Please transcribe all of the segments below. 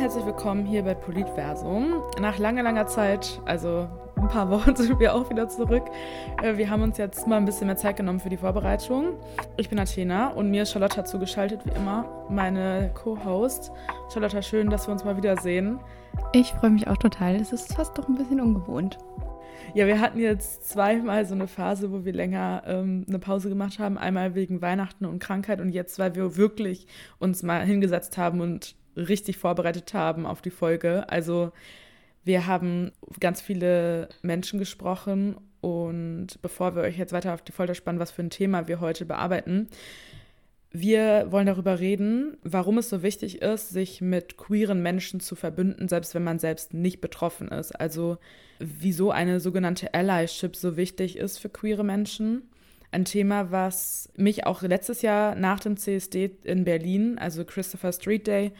herzlich willkommen hier bei Politversum. Nach langer, langer Zeit, also ein paar Wochen sind wir auch wieder zurück. Äh, wir haben uns jetzt mal ein bisschen mehr Zeit genommen für die Vorbereitung. Ich bin Athena und mir ist Charlotta zugeschaltet, wie immer, meine Co-Host. Charlotta, schön, dass wir uns mal wiedersehen. Ich freue mich auch total. Es ist fast doch ein bisschen ungewohnt. Ja, wir hatten jetzt zweimal so eine Phase, wo wir länger ähm, eine Pause gemacht haben. Einmal wegen Weihnachten und Krankheit und jetzt, weil wir wirklich uns mal hingesetzt haben und richtig vorbereitet haben auf die Folge. Also wir haben ganz viele Menschen gesprochen und bevor wir euch jetzt weiter auf die Folter spannen, was für ein Thema wir heute bearbeiten, wir wollen darüber reden, warum es so wichtig ist, sich mit queeren Menschen zu verbünden, selbst wenn man selbst nicht betroffen ist. Also wieso eine sogenannte Allyship so wichtig ist für queere Menschen. Ein Thema, was mich auch letztes Jahr nach dem CSD in Berlin, also Christopher Street Day,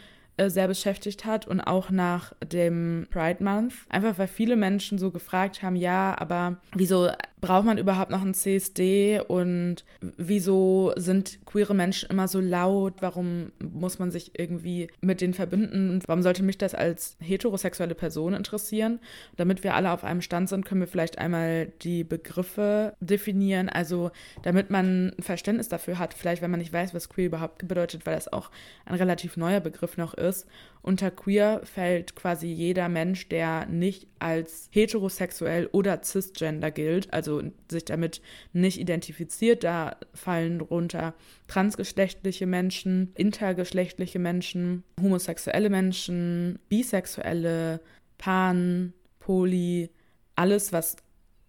sehr beschäftigt hat und auch nach dem Pride Month. Einfach weil viele Menschen so gefragt haben, ja, aber wieso braucht man überhaupt noch ein CSD und wieso sind queere Menschen immer so laut? Warum muss man sich irgendwie mit denen verbünden? Warum sollte mich das als heterosexuelle Person interessieren? Damit wir alle auf einem Stand sind, können wir vielleicht einmal die Begriffe definieren. Also damit man ein Verständnis dafür hat, vielleicht wenn man nicht weiß, was queer überhaupt bedeutet, weil das auch ein relativ neuer Begriff noch ist. Unter queer fällt quasi jeder Mensch, der nicht als heterosexuell oder cisgender gilt, also sich damit nicht identifiziert. Da fallen drunter transgeschlechtliche Menschen, intergeschlechtliche Menschen, homosexuelle Menschen, bisexuelle, pan, poly, alles, was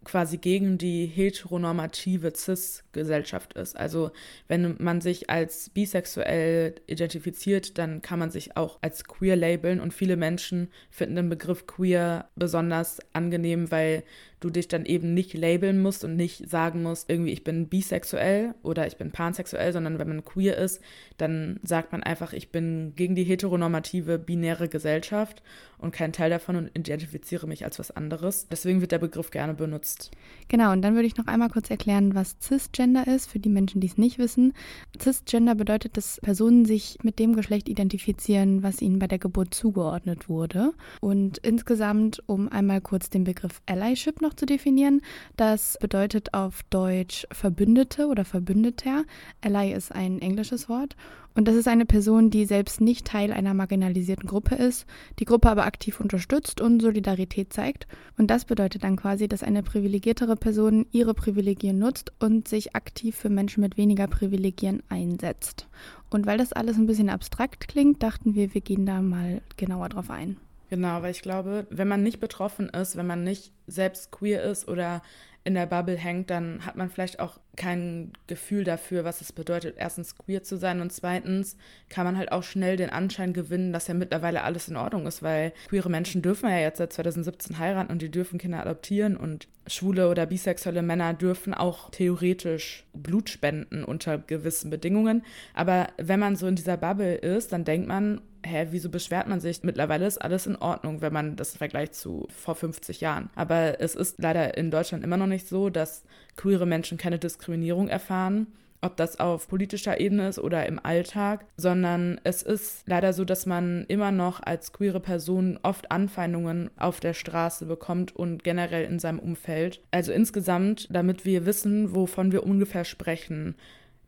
quasi gegen die heteronormative Cis-Gesellschaft ist. Also wenn man sich als bisexuell identifiziert, dann kann man sich auch als queer labeln und viele Menschen finden den Begriff queer besonders angenehm, weil du dich dann eben nicht labeln musst und nicht sagen musst, irgendwie ich bin bisexuell oder ich bin pansexuell, sondern wenn man queer ist, dann sagt man einfach, ich bin gegen die heteronormative binäre Gesellschaft und kein Teil davon und identifiziere mich als was anderes. Deswegen wird der Begriff gerne benutzt. Genau, und dann würde ich noch einmal kurz erklären, was Cisgender ist, für die Menschen, die es nicht wissen. Cisgender bedeutet, dass Personen sich mit dem Geschlecht identifizieren, was ihnen bei der Geburt zugeordnet wurde. Und insgesamt, um einmal kurz den Begriff Allyship noch noch zu definieren. Das bedeutet auf Deutsch Verbündete oder Verbündeter. Ally ist ein englisches Wort. Und das ist eine Person, die selbst nicht Teil einer marginalisierten Gruppe ist, die Gruppe aber aktiv unterstützt und Solidarität zeigt. Und das bedeutet dann quasi, dass eine privilegiertere Person ihre Privilegien nutzt und sich aktiv für Menschen mit weniger Privilegien einsetzt. Und weil das alles ein bisschen abstrakt klingt, dachten wir, wir gehen da mal genauer drauf ein. Genau, weil ich glaube, wenn man nicht betroffen ist, wenn man nicht selbst queer ist oder in der Bubble hängt, dann hat man vielleicht auch kein Gefühl dafür, was es bedeutet, erstens queer zu sein und zweitens kann man halt auch schnell den Anschein gewinnen, dass ja mittlerweile alles in Ordnung ist, weil queere Menschen dürfen ja jetzt seit 2017 heiraten und die dürfen Kinder adoptieren und schwule oder bisexuelle Männer dürfen auch theoretisch Blut spenden unter gewissen Bedingungen. Aber wenn man so in dieser Bubble ist, dann denkt man, hä, wieso beschwert man sich? Mittlerweile ist alles in Ordnung, wenn man das vergleicht zu vor 50 Jahren. Aber es ist leider in Deutschland immer noch nicht so, dass queere Menschen keine Diskriminierung erfahren ob das auf politischer Ebene ist oder im Alltag, sondern es ist leider so, dass man immer noch als queere Person oft Anfeindungen auf der Straße bekommt und generell in seinem Umfeld. Also insgesamt, damit wir wissen, wovon wir ungefähr sprechen.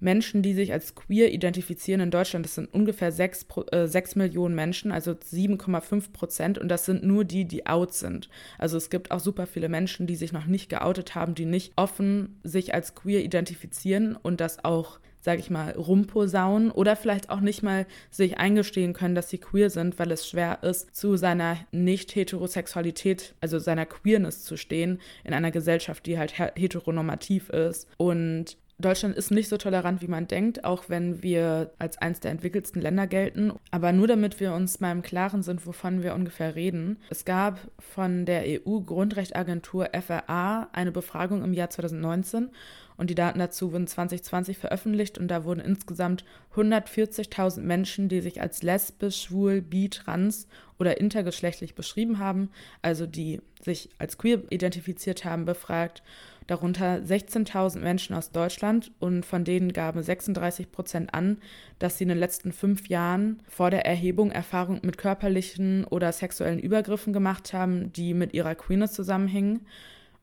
Menschen, die sich als queer identifizieren in Deutschland, das sind ungefähr 6, äh, 6 Millionen Menschen, also 7,5 Prozent. Und das sind nur die, die out sind. Also es gibt auch super viele Menschen, die sich noch nicht geoutet haben, die nicht offen sich als queer identifizieren und das auch sage ich mal, rumposaunen oder vielleicht auch nicht mal sich eingestehen können, dass sie queer sind, weil es schwer ist, zu seiner Nicht-Heterosexualität, also seiner Queerness zu stehen in einer Gesellschaft, die halt heteronormativ ist. Und Deutschland ist nicht so tolerant, wie man denkt, auch wenn wir als eines der entwickelsten Länder gelten. Aber nur damit wir uns mal im Klaren sind, wovon wir ungefähr reden. Es gab von der EU-Grundrechtagentur FRA eine Befragung im Jahr 2019 und die Daten dazu wurden 2020 veröffentlicht und da wurden insgesamt 140.000 Menschen, die sich als lesbisch, schwul, bi, trans oder intergeschlechtlich beschrieben haben, also die sich als queer identifiziert haben, befragt. Darunter 16.000 Menschen aus Deutschland und von denen gaben 36 Prozent an, dass sie in den letzten fünf Jahren vor der Erhebung Erfahrung mit körperlichen oder sexuellen Übergriffen gemacht haben, die mit ihrer Queerness zusammenhingen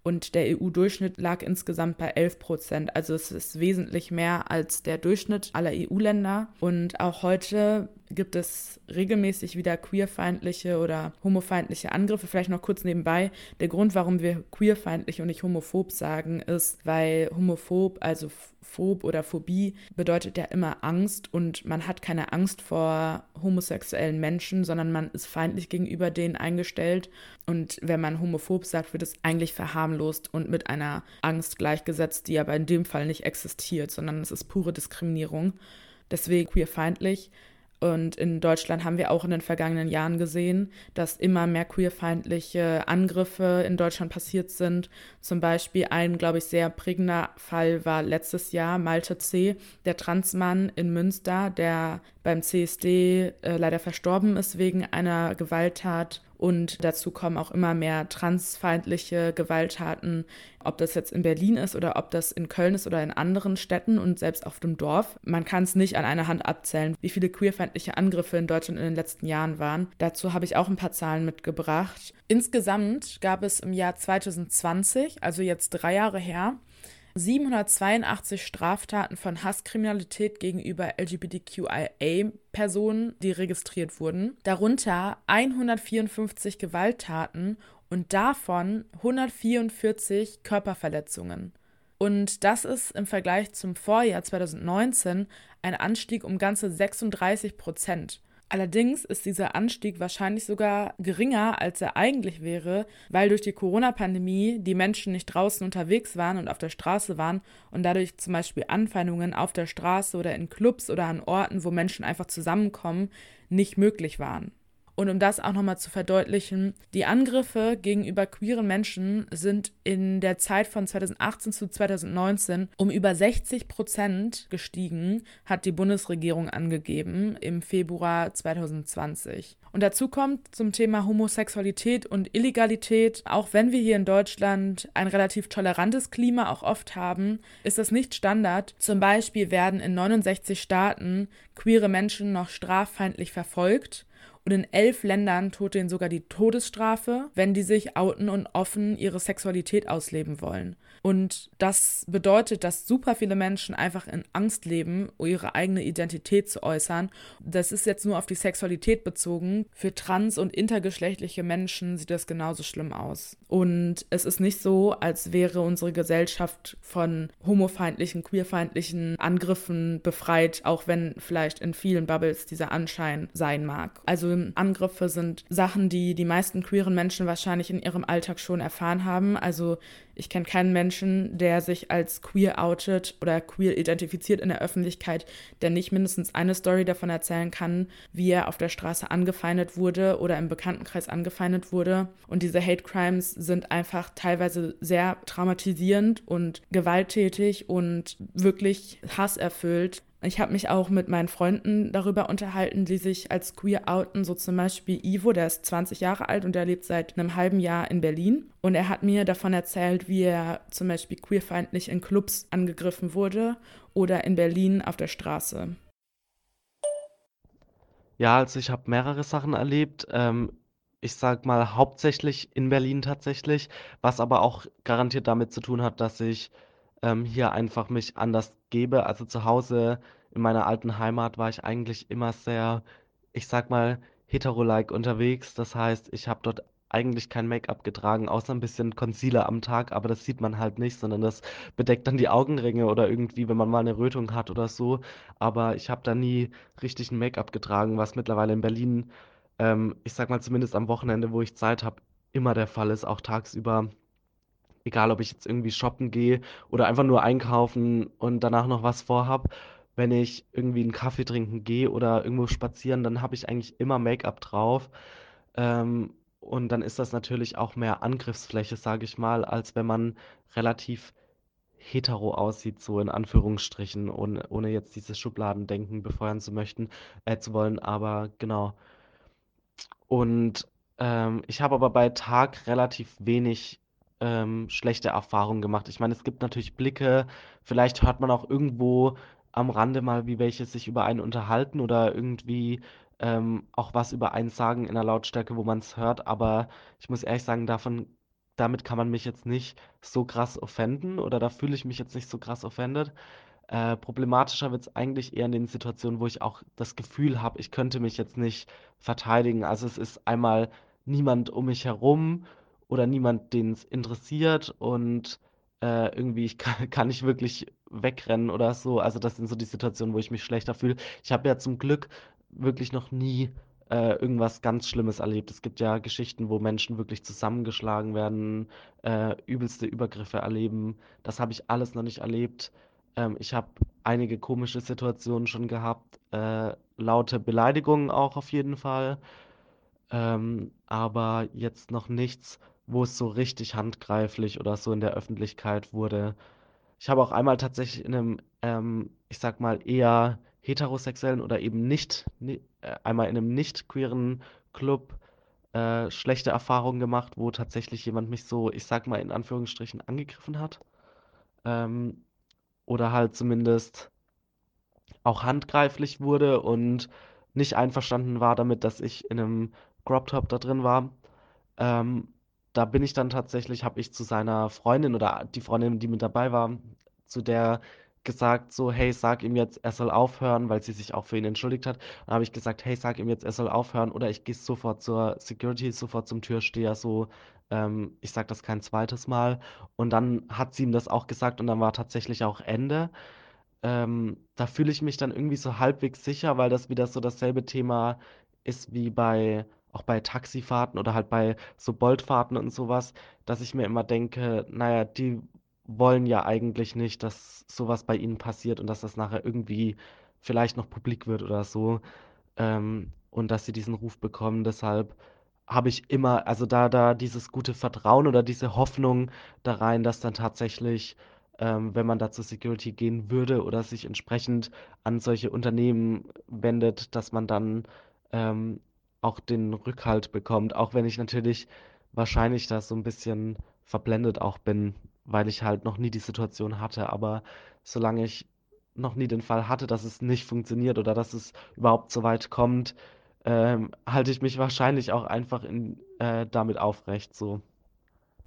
und der EU-Durchschnitt lag insgesamt bei 11 Prozent. Also es ist wesentlich mehr als der Durchschnitt aller EU-Länder. Und auch heute gibt es regelmäßig wieder queerfeindliche oder homofeindliche Angriffe. Vielleicht noch kurz nebenbei. Der Grund, warum wir queerfeindlich und nicht homophob sagen, ist, weil homophob, also phob oder Phobie, bedeutet ja immer Angst und man hat keine Angst vor homosexuellen Menschen, sondern man ist feindlich gegenüber denen eingestellt. Und wenn man homophob sagt, wird es eigentlich verharmlost und mit einer Angst gleichgesetzt, die aber in dem Fall nicht existiert, sondern es ist pure Diskriminierung. Deswegen queerfeindlich. Und in Deutschland haben wir auch in den vergangenen Jahren gesehen, dass immer mehr queerfeindliche Angriffe in Deutschland passiert sind. Zum Beispiel ein, glaube ich, sehr prägender Fall war letztes Jahr Malte C., der Transmann in Münster, der beim CSD äh, leider verstorben ist wegen einer Gewalttat und dazu kommen auch immer mehr transfeindliche Gewalttaten, ob das jetzt in Berlin ist oder ob das in Köln ist oder in anderen Städten und selbst auf dem Dorf. Man kann es nicht an einer Hand abzählen, wie viele queerfeindliche Angriffe in Deutschland in den letzten Jahren waren. Dazu habe ich auch ein paar Zahlen mitgebracht. Insgesamt gab es im Jahr 2020, also jetzt drei Jahre her, 782 Straftaten von Hasskriminalität gegenüber LGBTQIA-Personen, die registriert wurden, darunter 154 Gewalttaten und davon 144 Körperverletzungen. Und das ist im Vergleich zum Vorjahr 2019 ein Anstieg um ganze 36 Prozent. Allerdings ist dieser Anstieg wahrscheinlich sogar geringer, als er eigentlich wäre, weil durch die Corona-Pandemie die Menschen nicht draußen unterwegs waren und auf der Straße waren und dadurch zum Beispiel Anfeindungen auf der Straße oder in Clubs oder an Orten, wo Menschen einfach zusammenkommen, nicht möglich waren. Und um das auch nochmal zu verdeutlichen, die Angriffe gegenüber queeren Menschen sind in der Zeit von 2018 zu 2019 um über 60 Prozent gestiegen, hat die Bundesregierung angegeben im Februar 2020. Und dazu kommt zum Thema Homosexualität und Illegalität, auch wenn wir hier in Deutschland ein relativ tolerantes Klima auch oft haben, ist das nicht Standard. Zum Beispiel werden in 69 Staaten queere Menschen noch straffeindlich verfolgt und in elf Ländern droht ihnen sogar die Todesstrafe, wenn die sich outen und offen ihre Sexualität ausleben wollen. Und das bedeutet, dass super viele Menschen einfach in Angst leben, ihre eigene Identität zu äußern. Das ist jetzt nur auf die Sexualität bezogen. Für trans- und intergeschlechtliche Menschen sieht das genauso schlimm aus. Und es ist nicht so, als wäre unsere Gesellschaft von homofeindlichen, queerfeindlichen Angriffen befreit, auch wenn vielleicht in vielen Bubbles dieser Anschein sein mag. Also Angriffe sind Sachen, die die meisten queeren Menschen wahrscheinlich in ihrem Alltag schon erfahren haben. Also ich kenne keinen Menschen, der sich als queer outet oder queer identifiziert in der Öffentlichkeit, der nicht mindestens eine Story davon erzählen kann, wie er auf der Straße angefeindet wurde oder im Bekanntenkreis angefeindet wurde. Und diese Hate Crimes sind einfach teilweise sehr traumatisierend und gewalttätig und wirklich hasserfüllt. Ich habe mich auch mit meinen Freunden darüber unterhalten, die sich als queer outen, so zum Beispiel Ivo, der ist 20 Jahre alt und der lebt seit einem halben Jahr in Berlin. Und er hat mir davon erzählt, wie er zum Beispiel queerfeindlich in Clubs angegriffen wurde oder in Berlin auf der Straße. Ja, also ich habe mehrere Sachen erlebt. Ähm, ich sag mal hauptsächlich in Berlin tatsächlich, was aber auch garantiert damit zu tun hat, dass ich ähm, hier einfach mich anders gebe. Also zu Hause in meiner alten Heimat war ich eigentlich immer sehr, ich sag mal, hetero-like unterwegs. Das heißt, ich habe dort eigentlich kein Make-up getragen, außer ein bisschen Concealer am Tag, aber das sieht man halt nicht, sondern das bedeckt dann die Augenringe oder irgendwie, wenn man mal eine Rötung hat oder so. Aber ich habe da nie richtig ein Make-up getragen, was mittlerweile in Berlin, ähm, ich sag mal zumindest am Wochenende, wo ich Zeit habe, immer der Fall ist, auch tagsüber egal ob ich jetzt irgendwie shoppen gehe oder einfach nur einkaufen und danach noch was vorhab, wenn ich irgendwie einen Kaffee trinken gehe oder irgendwo spazieren, dann habe ich eigentlich immer Make-up drauf. Ähm, und dann ist das natürlich auch mehr Angriffsfläche, sage ich mal, als wenn man relativ hetero aussieht, so in Anführungsstrichen, ohne, ohne jetzt dieses Schubladendenken befeuern zu möchten, äh, zu wollen. Aber genau. Und ähm, ich habe aber bei Tag relativ wenig ähm, schlechte Erfahrungen gemacht. Ich meine, es gibt natürlich Blicke, vielleicht hört man auch irgendwo am Rande mal, wie welche sich über einen unterhalten oder irgendwie ähm, auch was über einen sagen in einer Lautstärke, wo man es hört. Aber ich muss ehrlich sagen, davon, damit kann man mich jetzt nicht so krass offenden oder da fühle ich mich jetzt nicht so krass offended. Äh, problematischer wird es eigentlich eher in den Situationen, wo ich auch das Gefühl habe, ich könnte mich jetzt nicht verteidigen. Also es ist einmal niemand um mich herum oder niemand, den es interessiert und äh, irgendwie ich kann, kann ich wirklich wegrennen oder so. Also das sind so die Situationen, wo ich mich schlechter fühle. Ich habe ja zum Glück wirklich noch nie äh, irgendwas ganz Schlimmes erlebt. Es gibt ja Geschichten, wo Menschen wirklich zusammengeschlagen werden, äh, übelste Übergriffe erleben. Das habe ich alles noch nicht erlebt. Ähm, ich habe einige komische Situationen schon gehabt, äh, laute Beleidigungen auch auf jeden Fall, ähm, aber jetzt noch nichts, wo es so richtig handgreiflich oder so in der Öffentlichkeit wurde. Ich habe auch einmal tatsächlich in einem, ähm, ich sag mal, eher heterosexuellen oder eben nicht, ni- äh, einmal in einem nicht queeren Club äh, schlechte Erfahrungen gemacht, wo tatsächlich jemand mich so, ich sag mal, in Anführungsstrichen angegriffen hat. Ähm, oder halt zumindest auch handgreiflich wurde und nicht einverstanden war damit, dass ich in einem Crop Top da drin war. Ähm, da bin ich dann tatsächlich, habe ich zu seiner Freundin oder die Freundin, die mit dabei war, zu der gesagt, so, hey, sag ihm jetzt, er soll aufhören, weil sie sich auch für ihn entschuldigt hat. Dann habe ich gesagt, hey, sag ihm jetzt, er soll aufhören oder ich gehe sofort zur Security, sofort zum Türsteher, so, ähm, ich sag das kein zweites Mal. Und dann hat sie ihm das auch gesagt und dann war tatsächlich auch Ende. Ähm, da fühle ich mich dann irgendwie so halbwegs sicher, weil das wieder so dasselbe Thema ist wie bei, auch bei Taxifahrten oder halt bei so Boltfahrten und sowas, dass ich mir immer denke, naja, die wollen ja eigentlich nicht, dass sowas bei ihnen passiert und dass das nachher irgendwie vielleicht noch publik wird oder so, ähm, und dass sie diesen Ruf bekommen. Deshalb habe ich immer, also da, da dieses gute Vertrauen oder diese Hoffnung da rein, dass dann tatsächlich ähm, wenn man da zur Security gehen würde oder sich entsprechend an solche Unternehmen wendet, dass man dann ähm, auch den Rückhalt bekommt, auch wenn ich natürlich wahrscheinlich da so ein bisschen verblendet auch bin, weil ich halt noch nie die Situation hatte. Aber solange ich noch nie den Fall hatte, dass es nicht funktioniert oder dass es überhaupt so weit kommt, ähm, halte ich mich wahrscheinlich auch einfach in, äh, damit aufrecht so.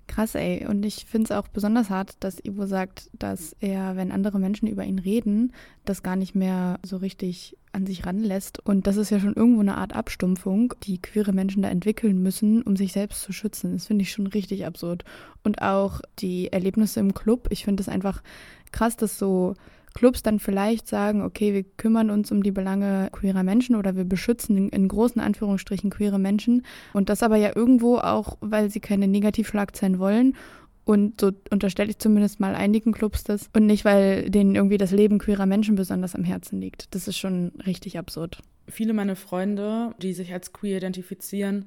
Krass, ey. Und ich finde es auch besonders hart, dass Ivo sagt, dass er, wenn andere Menschen über ihn reden, das gar nicht mehr so richtig an sich ranlässt. Und das ist ja schon irgendwo eine Art Abstumpfung, die queere Menschen da entwickeln müssen, um sich selbst zu schützen. Das finde ich schon richtig absurd. Und auch die Erlebnisse im Club. Ich finde es einfach krass, dass so Clubs dann vielleicht sagen, okay, wir kümmern uns um die Belange queerer Menschen oder wir beschützen in, großen Anführungsstrichen queere Menschen. Und das aber ja irgendwo auch, weil sie keine Negativschlagzeilen wollen. Und so unterstelle ich zumindest mal einigen Clubs das. Und nicht, weil denen irgendwie das Leben queerer Menschen besonders am Herzen liegt. Das ist schon richtig absurd. Viele meiner Freunde, die sich als queer identifizieren,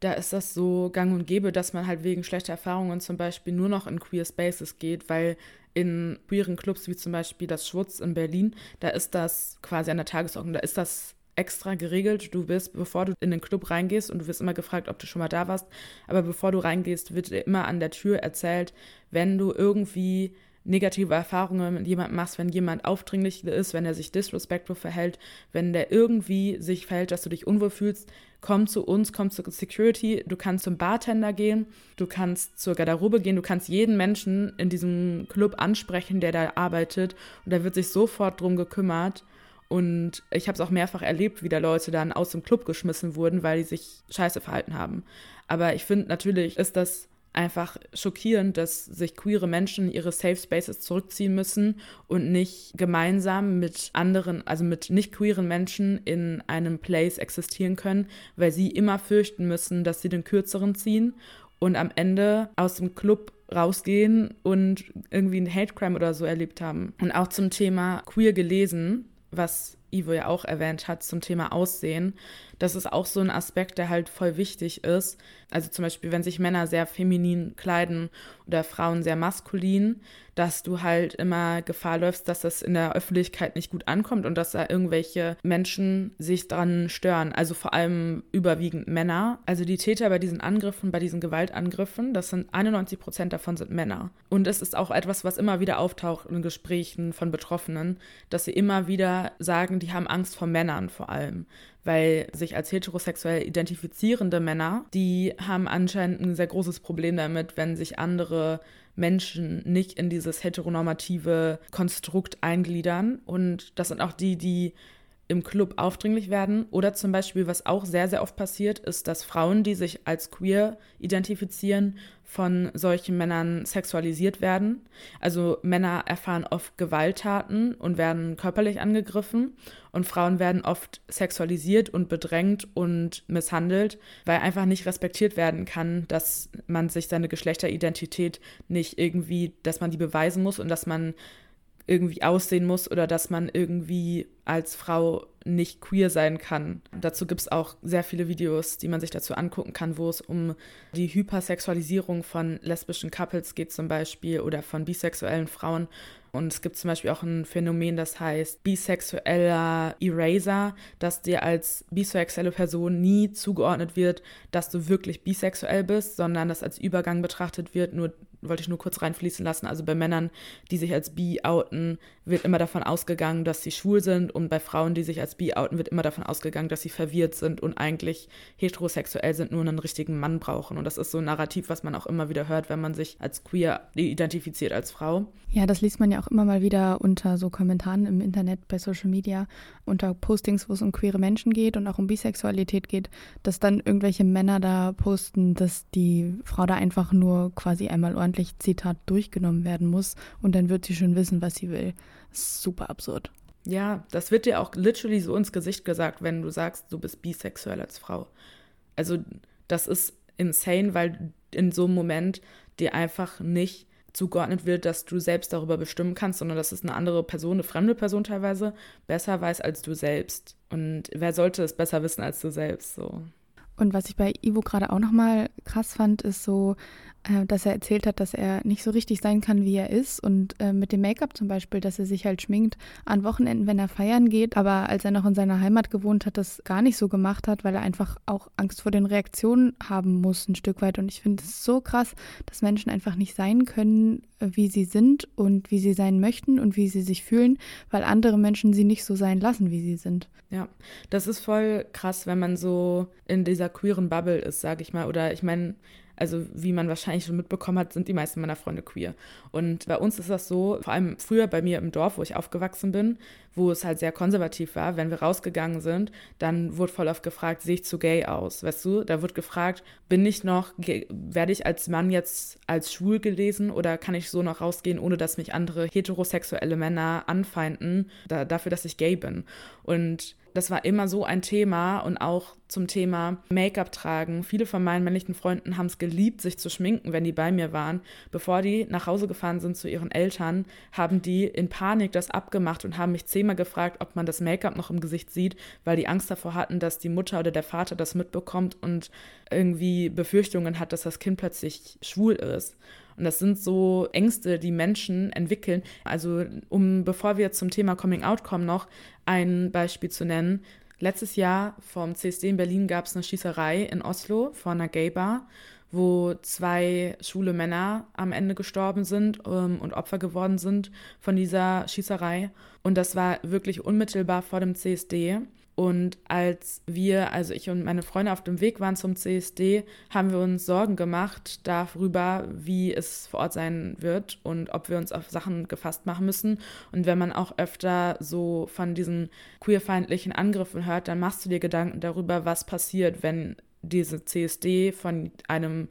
da ist das so gang und gäbe, dass man halt wegen schlechter Erfahrungen zum Beispiel nur noch in queer Spaces geht, weil in queeren Clubs wie zum Beispiel das Schwutz in Berlin, da ist das quasi an der Tagesordnung, da ist das extra geregelt. Du wirst, bevor du in den Club reingehst und du wirst immer gefragt, ob du schon mal da warst, aber bevor du reingehst, wird dir immer an der Tür erzählt, wenn du irgendwie negative Erfahrungen mit jemandem machst, wenn jemand aufdringlich ist, wenn er sich disrespectful verhält, wenn der irgendwie sich verhält, dass du dich unwohl fühlst, komm zu uns, komm zur Security, du kannst zum Bartender gehen, du kannst zur Garderobe gehen, du kannst jeden Menschen in diesem Club ansprechen, der da arbeitet und da wird sich sofort drum gekümmert. Und ich habe es auch mehrfach erlebt, wie da Leute dann aus dem Club geschmissen wurden, weil die sich scheiße verhalten haben. Aber ich finde, natürlich ist das einfach schockierend, dass sich queere Menschen ihre Safe Spaces zurückziehen müssen und nicht gemeinsam mit anderen, also mit nicht queeren Menschen in einem Place existieren können, weil sie immer fürchten müssen, dass sie den kürzeren ziehen und am Ende aus dem Club rausgehen und irgendwie ein Hate Crime oder so erlebt haben. Und auch zum Thema queer gelesen, was Ivo ja auch erwähnt hat, zum Thema Aussehen. Das ist auch so ein Aspekt, der halt voll wichtig ist. Also zum Beispiel, wenn sich Männer sehr feminin kleiden oder Frauen sehr maskulin, dass du halt immer Gefahr läufst, dass das in der Öffentlichkeit nicht gut ankommt und dass da irgendwelche Menschen sich dran stören. Also vor allem überwiegend Männer. Also die Täter bei diesen Angriffen, bei diesen Gewaltangriffen, das sind 91 Prozent davon sind Männer. Und es ist auch etwas, was immer wieder auftaucht in Gesprächen von Betroffenen, dass sie immer wieder sagen, die haben Angst vor Männern vor allem weil sich als heterosexuell identifizierende Männer, die haben anscheinend ein sehr großes Problem damit, wenn sich andere Menschen nicht in dieses heteronormative Konstrukt eingliedern. Und das sind auch die, die im Club aufdringlich werden. Oder zum Beispiel, was auch sehr, sehr oft passiert, ist, dass Frauen, die sich als queer identifizieren, von solchen Männern sexualisiert werden. Also Männer erfahren oft Gewalttaten und werden körperlich angegriffen und Frauen werden oft sexualisiert und bedrängt und misshandelt, weil einfach nicht respektiert werden kann, dass man sich seine Geschlechteridentität nicht irgendwie, dass man die beweisen muss und dass man irgendwie aussehen muss oder dass man irgendwie als Frau nicht queer sein kann. Dazu gibt es auch sehr viele Videos, die man sich dazu angucken kann, wo es um die Hypersexualisierung von lesbischen Couples geht zum Beispiel oder von bisexuellen Frauen. Und es gibt zum Beispiel auch ein Phänomen, das heißt bisexueller Eraser, dass dir als bisexuelle Person nie zugeordnet wird, dass du wirklich bisexuell bist, sondern das als Übergang betrachtet wird, nur wollte ich nur kurz reinfließen lassen. Also bei Männern, die sich als bi outen, wird immer davon ausgegangen, dass sie schwul sind. Und bei Frauen, die sich als bi outen, wird immer davon ausgegangen, dass sie verwirrt sind und eigentlich heterosexuell sind, nur einen richtigen Mann brauchen. Und das ist so ein Narrativ, was man auch immer wieder hört, wenn man sich als queer identifiziert als Frau. Ja, das liest man ja auch immer mal wieder unter so Kommentaren im Internet, bei Social Media, unter Postings, wo es um queere Menschen geht und auch um Bisexualität geht, dass dann irgendwelche Männer da posten, dass die Frau da einfach nur quasi einmal ordentlich ordentlich, Zitat, durchgenommen werden muss und dann wird sie schon wissen, was sie will. Super absurd. Ja, das wird dir auch literally so ins Gesicht gesagt, wenn du sagst, du bist bisexuell als Frau. Also das ist insane, weil in so einem Moment dir einfach nicht zugeordnet wird, dass du selbst darüber bestimmen kannst, sondern dass es eine andere Person, eine fremde Person teilweise, besser weiß als du selbst. Und wer sollte es besser wissen als du selbst? So. Und was ich bei Ivo gerade auch nochmal krass fand, ist so, dass er erzählt hat, dass er nicht so richtig sein kann, wie er ist. Und äh, mit dem Make-up zum Beispiel, dass er sich halt schminkt an Wochenenden, wenn er feiern geht. Aber als er noch in seiner Heimat gewohnt hat, das gar nicht so gemacht hat, weil er einfach auch Angst vor den Reaktionen haben muss, ein Stück weit. Und ich finde es so krass, dass Menschen einfach nicht sein können, wie sie sind und wie sie sein möchten und wie sie sich fühlen, weil andere Menschen sie nicht so sein lassen, wie sie sind. Ja, das ist voll krass, wenn man so in dieser queeren Bubble ist, sage ich mal. Oder ich meine, also wie man wahrscheinlich schon mitbekommen hat, sind die meisten meiner Freunde queer. Und bei uns ist das so, vor allem früher bei mir im Dorf, wo ich aufgewachsen bin, wo es halt sehr konservativ war, wenn wir rausgegangen sind, dann wurde voll oft gefragt, sehe ich zu gay aus? Weißt du, da wird gefragt, bin ich noch, werde ich als Mann jetzt als schwul gelesen oder kann ich so noch rausgehen, ohne dass mich andere heterosexuelle Männer anfeinden, da, dafür, dass ich gay bin? Und das war immer so ein Thema und auch zum Thema Make-up tragen. Viele von meinen männlichen Freunden haben es geliebt, sich zu schminken, wenn die bei mir waren. Bevor die nach Hause gefahren sind zu ihren Eltern, haben die in Panik das abgemacht und haben mich zehnmal gefragt, ob man das Make-up noch im Gesicht sieht, weil die Angst davor hatten, dass die Mutter oder der Vater das mitbekommt und irgendwie Befürchtungen hat, dass das Kind plötzlich schwul ist. Und das sind so Ängste, die Menschen entwickeln. Also, um bevor wir zum Thema Coming Out kommen, noch ein Beispiel zu nennen. Letztes Jahr vom CSD in Berlin gab es eine Schießerei in Oslo vor einer Gay-Bar, wo zwei schwule Männer am Ende gestorben sind ähm, und Opfer geworden sind von dieser Schießerei. Und das war wirklich unmittelbar vor dem CSD. Und als wir, also ich und meine Freunde auf dem Weg waren zum CSD, haben wir uns Sorgen gemacht darüber, wie es vor Ort sein wird und ob wir uns auf Sachen gefasst machen müssen. Und wenn man auch öfter so von diesen queerfeindlichen Angriffen hört, dann machst du dir Gedanken darüber, was passiert, wenn diese CSD von einem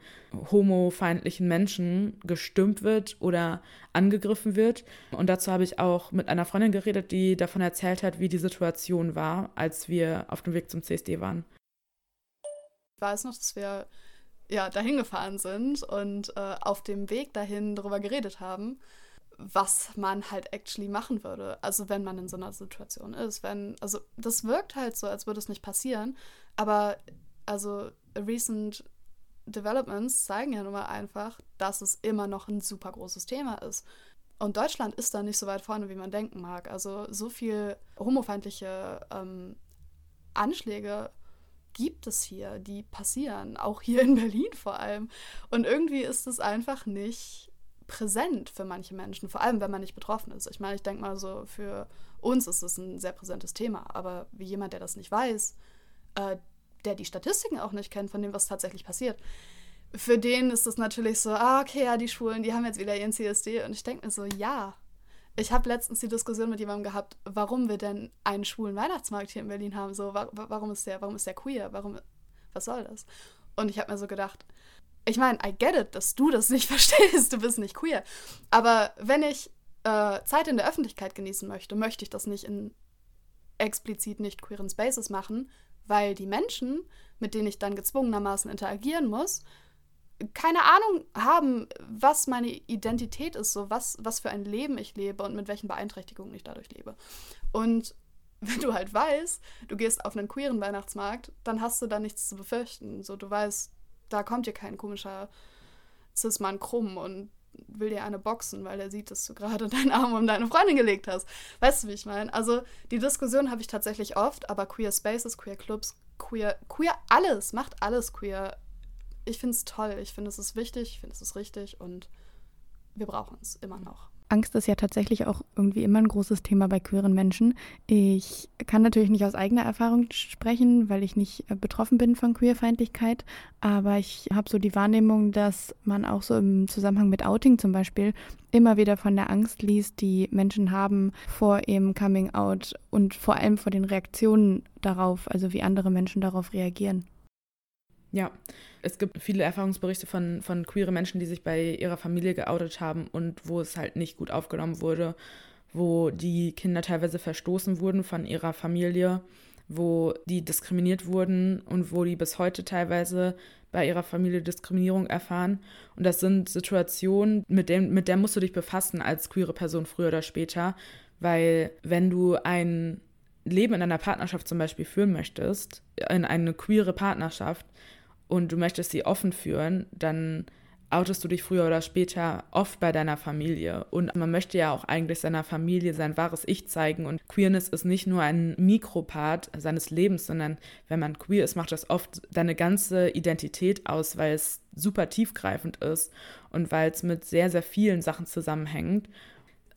homofeindlichen Menschen gestürmt wird oder angegriffen wird. Und dazu habe ich auch mit einer Freundin geredet, die davon erzählt hat, wie die Situation war, als wir auf dem Weg zum CSD waren. Ich weiß noch, dass wir ja dahin gefahren sind und äh, auf dem Weg dahin darüber geredet haben, was man halt actually machen würde. Also wenn man in so einer Situation ist. Wenn, also das wirkt halt so, als würde es nicht passieren. Aber also recent Developments zeigen ja nun mal einfach, dass es immer noch ein super großes Thema ist. Und Deutschland ist da nicht so weit vorne, wie man denken mag. Also so viel homofeindliche ähm, Anschläge gibt es hier, die passieren, auch hier in Berlin vor allem. Und irgendwie ist es einfach nicht präsent für manche Menschen, vor allem wenn man nicht betroffen ist. Ich meine, ich denke mal so, für uns ist es ein sehr präsentes Thema, aber wie jemand, der das nicht weiß, äh, der die Statistiken auch nicht kennt von dem, was tatsächlich passiert, für den ist es natürlich so, ah, okay, ja, die Schwulen, die haben jetzt wieder ihren CSD. Und ich denke mir so, ja. Ich habe letztens die Diskussion mit jemandem gehabt, warum wir denn einen schwulen Weihnachtsmarkt hier in Berlin haben. So, wa warum ist der, warum ist der queer? Warum, was soll das? Und ich habe mir so gedacht, ich meine, I get it, dass du das nicht verstehst, du bist nicht queer. Aber wenn ich äh, Zeit in der Öffentlichkeit genießen möchte, möchte ich das nicht in explizit nicht queeren Spaces machen, weil die Menschen, mit denen ich dann gezwungenermaßen interagieren muss, keine Ahnung haben, was meine Identität ist, so was, was für ein Leben ich lebe und mit welchen Beeinträchtigungen ich dadurch lebe. Und wenn du halt weißt, du gehst auf einen queeren Weihnachtsmarkt, dann hast du da nichts zu befürchten. So, du weißt, da kommt dir kein komischer Cis-Mann krumm und will dir eine boxen, weil er sieht, dass du gerade deinen Arm um deine Freundin gelegt hast. Weißt du, wie ich meine? Also die Diskussion habe ich tatsächlich oft, aber Queer Spaces, Queer Clubs, Queer, Queer alles, macht alles queer. Ich finde es toll, ich finde es ist wichtig, ich finde es ist richtig und wir brauchen es immer noch. Angst ist ja tatsächlich auch irgendwie immer ein großes Thema bei queeren Menschen. Ich kann natürlich nicht aus eigener Erfahrung sprechen, weil ich nicht äh, betroffen bin von Queerfeindlichkeit, aber ich habe so die Wahrnehmung, dass man auch so im Zusammenhang mit Outing zum Beispiel immer wieder von der Angst liest, die Menschen haben vor ihrem Coming Out und vor allem vor den Reaktionen darauf, also wie andere Menschen darauf reagieren. Ja, es gibt viele Erfahrungsberichte von, von queere Menschen, die sich bei ihrer Familie geoutet haben und wo es halt nicht gut aufgenommen wurde, wo die Kinder teilweise verstoßen wurden von ihrer Familie, wo die diskriminiert wurden und wo die bis heute teilweise bei ihrer Familie Diskriminierung erfahren. Und das sind Situationen, mit, dem, mit der musst du dich befassen als queere Person früher oder später, weil wenn du ein Leben in einer Partnerschaft zum Beispiel führen möchtest, in eine queere Partnerschaft, und du möchtest sie offen führen, dann outest du dich früher oder später oft bei deiner Familie. Und man möchte ja auch eigentlich seiner Familie sein wahres Ich zeigen. Und Queerness ist nicht nur ein Mikropart seines Lebens, sondern wenn man queer ist, macht das oft deine ganze Identität aus, weil es super tiefgreifend ist und weil es mit sehr, sehr vielen Sachen zusammenhängt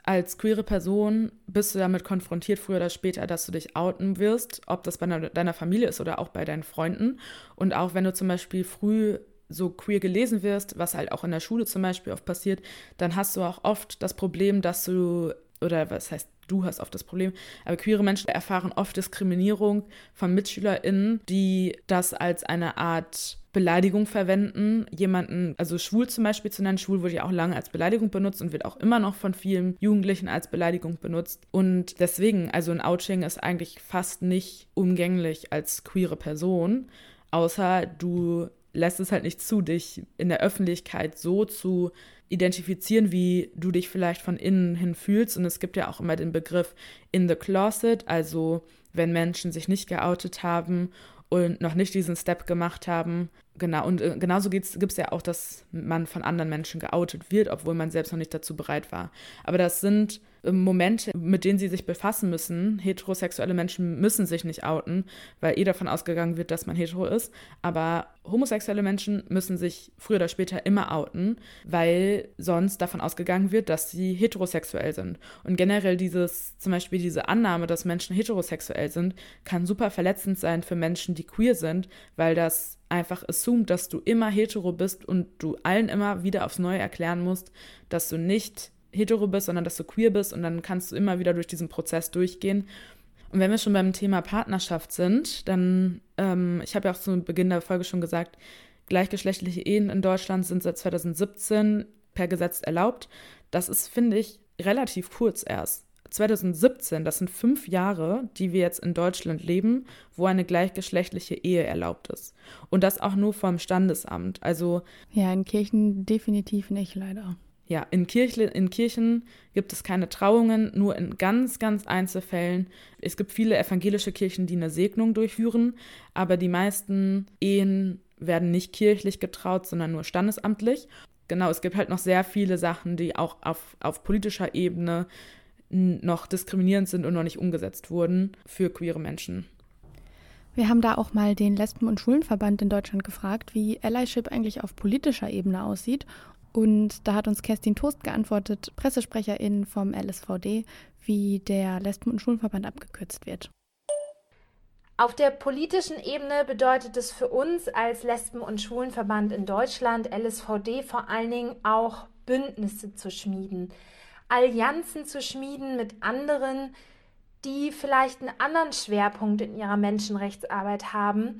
als queere Person bist du damit konfrontiert, früher oder später, dass du dich outen wirst, ob das bei deiner Familie ist oder auch bei deinen Freunden. Und auch wenn du zum Beispiel früh so queer gelesen wirst, was halt auch in der Schule zum Beispiel oft passiert, dann hast du auch oft das Problem, dass du, oder was heißt, du hast oft das Problem, aber queere Menschen erfahren oft Diskriminierung von MitschülerInnen, die das als eine Art Beleidigung verwenden, jemanden, also schwul zum Beispiel zu nennen. Schwul wurde ja auch lange als Beleidigung benutzt und wird auch immer noch von vielen Jugendlichen als Beleidigung benutzt. Und deswegen, also ein Outing ist eigentlich fast nicht umgänglich als queere Person, außer du lässt es halt nicht zu, dich in der Öffentlichkeit so zu identifizieren, wie du dich vielleicht von innen hin fühlst. Und es gibt ja auch immer den Begriff in the closet, also wenn Menschen sich nicht geoutet haben und noch nicht diesen Step gemacht haben. Genau, und äh, genauso gibt es ja auch, dass man von anderen Menschen geoutet wird, obwohl man selbst noch nicht dazu bereit war. Aber das sind Momente, mit denen sie sich befassen müssen. Heterosexuelle Menschen müssen sich nicht outen, weil eh davon ausgegangen wird, dass man hetero ist. Aber homosexuelle Menschen müssen sich früher oder später immer outen, weil sonst davon ausgegangen wird, dass sie heterosexuell sind. Und generell dieses, zum Beispiel diese Annahme, dass Menschen heterosexuell sind, kann super verletzend sein für Menschen, die queer sind, weil das einfach assumt, dass du immer hetero bist und du allen immer wieder aufs Neue erklären musst, dass du nicht hetero bist, sondern dass du queer bist und dann kannst du immer wieder durch diesen Prozess durchgehen. Und wenn wir schon beim Thema Partnerschaft sind, dann, ähm, ich habe ja auch zu Beginn der Folge schon gesagt, gleichgeschlechtliche Ehen in Deutschland sind seit 2017 per Gesetz erlaubt. Das ist, finde ich, relativ kurz erst. 2017, das sind fünf Jahre, die wir jetzt in Deutschland leben, wo eine gleichgeschlechtliche Ehe erlaubt ist. Und das auch nur vom Standesamt. Also. Ja, in Kirchen definitiv nicht, leider. Ja, in, Kirche, in Kirchen gibt es keine Trauungen, nur in ganz, ganz Einzelfällen. Es gibt viele evangelische Kirchen, die eine Segnung durchführen, aber die meisten Ehen werden nicht kirchlich getraut, sondern nur standesamtlich. Genau, es gibt halt noch sehr viele Sachen, die auch auf, auf politischer Ebene noch diskriminierend sind und noch nicht umgesetzt wurden für queere Menschen. Wir haben da auch mal den Lesben- und Schwulenverband in Deutschland gefragt, wie Allyship eigentlich auf politischer Ebene aussieht. Und da hat uns Kerstin Toast geantwortet, Pressesprecherin vom LSVD, wie der Lesben- und Schwulenverband abgekürzt wird. Auf der politischen Ebene bedeutet es für uns als Lesben- und Schwulenverband in Deutschland, LSVD, vor allen Dingen auch Bündnisse zu schmieden, Allianzen zu schmieden mit anderen, die vielleicht einen anderen Schwerpunkt in ihrer Menschenrechtsarbeit haben,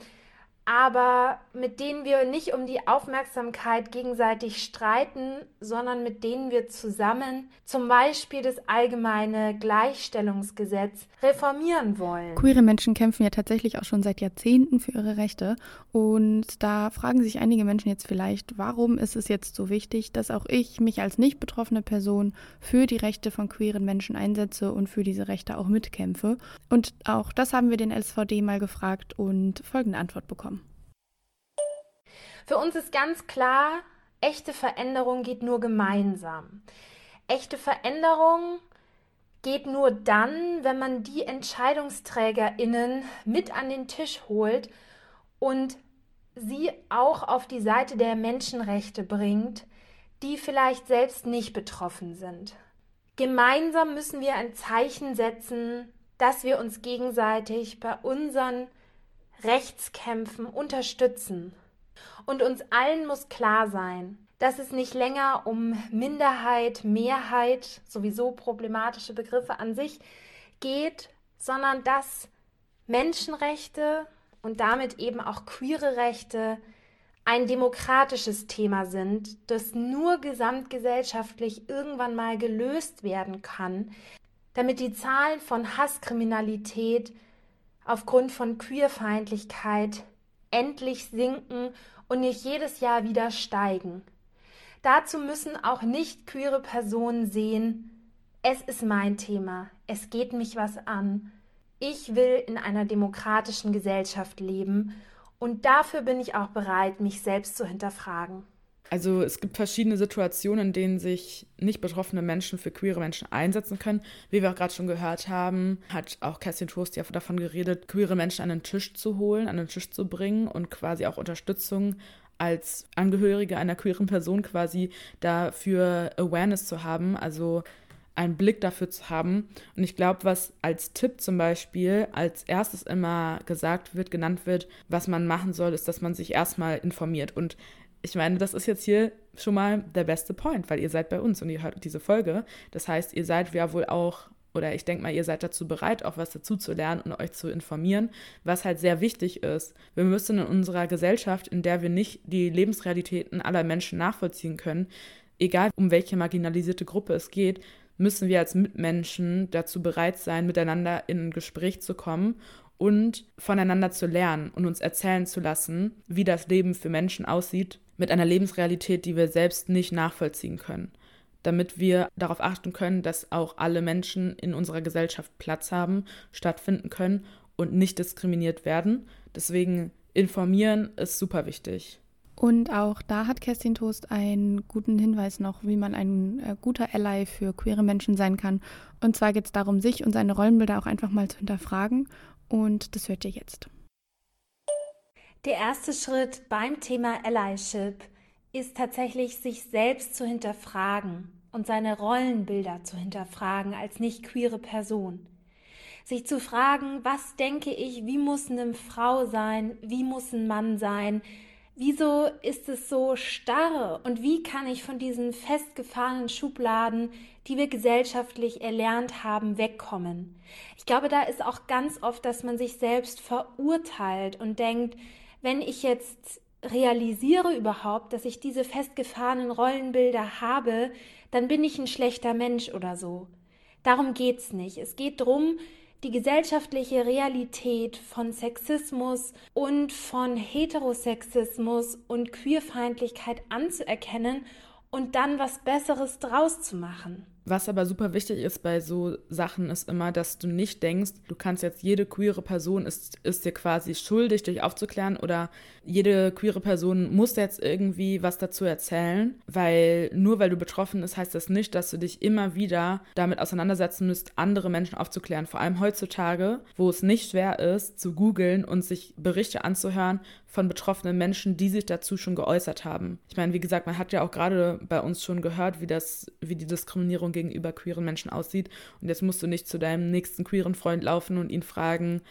aber mit denen wir nicht um die Aufmerksamkeit gegenseitig streiten, sondern mit denen wir zusammen zum Beispiel das allgemeine Gleichstellungsgesetz reformieren wollen. Queere Menschen kämpfen ja tatsächlich auch schon seit Jahrzehnten für ihre Rechte. Und da fragen sich einige Menschen jetzt vielleicht, warum ist es jetzt so wichtig, dass auch ich mich als nicht betroffene Person für die Rechte von queeren Menschen einsetze und für diese Rechte auch mitkämpfe. Und auch das haben wir den SVD mal gefragt und folgende Antwort bekommen. Für uns ist ganz klar, echte Veränderung geht nur gemeinsam. Echte Veränderung geht nur dann, wenn man die Entscheidungsträgerinnen mit an den Tisch holt und sie auch auf die Seite der Menschenrechte bringt, die vielleicht selbst nicht betroffen sind. Gemeinsam müssen wir ein Zeichen setzen, dass wir uns gegenseitig bei unseren Rechtskämpfen unterstützen. Und uns allen muss klar sein, dass es nicht länger um Minderheit, Mehrheit, sowieso problematische Begriffe an sich geht, sondern dass Menschenrechte und damit eben auch queere Rechte ein demokratisches Thema sind, das nur gesamtgesellschaftlich irgendwann mal gelöst werden kann, damit die Zahlen von Hasskriminalität aufgrund von Queerfeindlichkeit endlich sinken und nicht jedes Jahr wieder steigen. Dazu müssen auch nicht queere Personen sehen, es ist mein Thema, es geht mich was an. Ich will in einer demokratischen Gesellschaft leben und dafür bin ich auch bereit, mich selbst zu hinterfragen. Also es gibt verschiedene Situationen, in denen sich nicht betroffene Menschen für queere Menschen einsetzen können. Wie wir auch gerade schon gehört haben, hat auch Kerstin Toast ja davon geredet, queere Menschen an den Tisch zu holen, an den Tisch zu bringen und quasi auch Unterstützung als Angehörige einer queeren Person quasi dafür Awareness zu haben, also einen Blick dafür zu haben. Und ich glaube, was als Tipp zum Beispiel als erstes immer gesagt wird, genannt wird, was man machen soll, ist, dass man sich erstmal informiert. Und ich meine, das ist jetzt hier schon mal der beste Point, weil ihr seid bei uns und ihr hört diese Folge. Das heißt, ihr seid ja wohl auch, oder ich denke mal, ihr seid dazu bereit, auch was dazu zu lernen und euch zu informieren, was halt sehr wichtig ist. Wir müssen in unserer Gesellschaft, in der wir nicht die Lebensrealitäten aller Menschen nachvollziehen können, egal um welche marginalisierte Gruppe es geht, müssen wir als Mitmenschen dazu bereit sein, miteinander in ein Gespräch zu kommen und voneinander zu lernen und uns erzählen zu lassen, wie das Leben für Menschen aussieht, mit einer Lebensrealität, die wir selbst nicht nachvollziehen können, damit wir darauf achten können, dass auch alle Menschen in unserer Gesellschaft Platz haben, stattfinden können und nicht diskriminiert werden. Deswegen informieren ist super wichtig. Und auch da hat Kerstin Toast einen guten Hinweis noch, wie man ein äh, guter Ally für queere Menschen sein kann. Und zwar geht es darum, sich und seine Rollenbilder auch einfach mal zu hinterfragen. Und das hört ihr jetzt. Der erste Schritt beim Thema Allyship ist tatsächlich, sich selbst zu hinterfragen und seine Rollenbilder zu hinterfragen als nicht queere Person. Sich zu fragen, was denke ich, wie muss eine Frau sein, wie muss ein Mann sein, wieso ist es so starr und wie kann ich von diesen festgefahrenen Schubladen, die wir gesellschaftlich erlernt haben, wegkommen. Ich glaube, da ist auch ganz oft, dass man sich selbst verurteilt und denkt, wenn ich jetzt realisiere überhaupt, dass ich diese festgefahrenen Rollenbilder habe, dann bin ich ein schlechter Mensch oder so. Darum geht's nicht. Es geht darum, die gesellschaftliche Realität von Sexismus und von Heterosexismus und Queerfeindlichkeit anzuerkennen und dann was Besseres draus zu machen. Was aber super wichtig ist bei so Sachen, ist immer, dass du nicht denkst, du kannst jetzt jede queere Person ist, ist dir quasi schuldig, dich aufzuklären oder jede queere Person muss jetzt irgendwie was dazu erzählen, weil nur weil du betroffen bist, heißt das nicht, dass du dich immer wieder damit auseinandersetzen müsst, andere Menschen aufzuklären. Vor allem heutzutage, wo es nicht schwer ist, zu googeln und sich Berichte anzuhören von betroffenen Menschen, die sich dazu schon geäußert haben. Ich meine, wie gesagt, man hat ja auch gerade bei uns schon gehört, wie das, wie die Diskriminierung gegenüber queeren Menschen aussieht. Und jetzt musst du nicht zu deinem nächsten queeren Freund laufen und ihn fragen,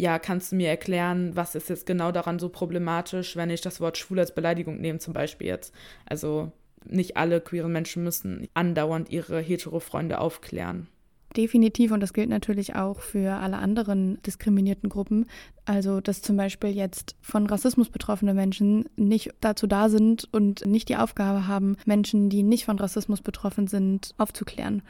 ja, kannst du mir erklären, was ist jetzt genau daran so problematisch, wenn ich das Wort schwul als Beleidigung nehme, zum Beispiel jetzt. Also nicht alle queeren Menschen müssen andauernd ihre hetero-Freunde aufklären. Definitiv, und das gilt natürlich auch für alle anderen diskriminierten Gruppen. Also, dass zum Beispiel jetzt von Rassismus betroffene Menschen nicht dazu da sind und nicht die Aufgabe haben, Menschen, die nicht von Rassismus betroffen sind, aufzuklären.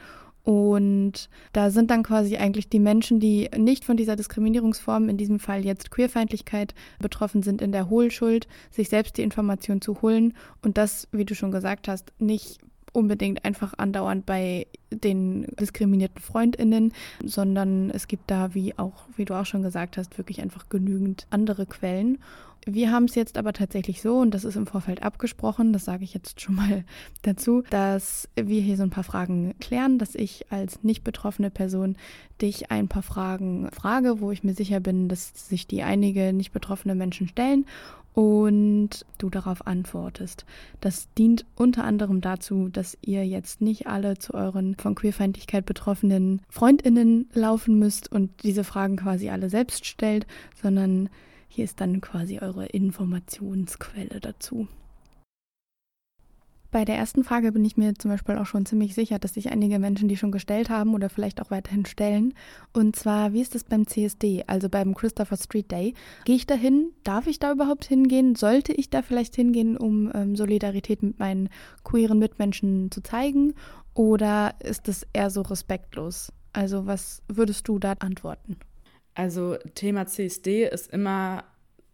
Und da sind dann quasi eigentlich die Menschen, die nicht von dieser Diskriminierungsform, in diesem Fall jetzt Queerfeindlichkeit, betroffen sind, in der Hohlschuld, sich selbst die Information zu holen und das, wie du schon gesagt hast, nicht unbedingt einfach andauernd bei den diskriminierten Freundinnen, sondern es gibt da, wie auch, wie du auch schon gesagt hast, wirklich einfach genügend andere Quellen. Wir haben es jetzt aber tatsächlich so, und das ist im Vorfeld abgesprochen, das sage ich jetzt schon mal dazu, dass wir hier so ein paar Fragen klären, dass ich als nicht betroffene Person dich ein paar Fragen frage, wo ich mir sicher bin, dass sich die einige nicht betroffene Menschen stellen und du darauf antwortest. Das dient unter anderem dazu, dass ihr jetzt nicht alle zu euren von Queerfeindlichkeit betroffenen Freundinnen laufen müsst und diese Fragen quasi alle selbst stellt, sondern hier ist dann quasi eure Informationsquelle dazu. Bei der ersten Frage bin ich mir zum Beispiel auch schon ziemlich sicher, dass sich einige Menschen die schon gestellt haben oder vielleicht auch weiterhin stellen. Und zwar, wie ist es beim CSD, also beim Christopher Street Day? Gehe ich da hin? Darf ich da überhaupt hingehen? Sollte ich da vielleicht hingehen, um ähm, Solidarität mit meinen queeren Mitmenschen zu zeigen? Oder ist es eher so respektlos? Also, was würdest du da antworten? Also, Thema CSD ist immer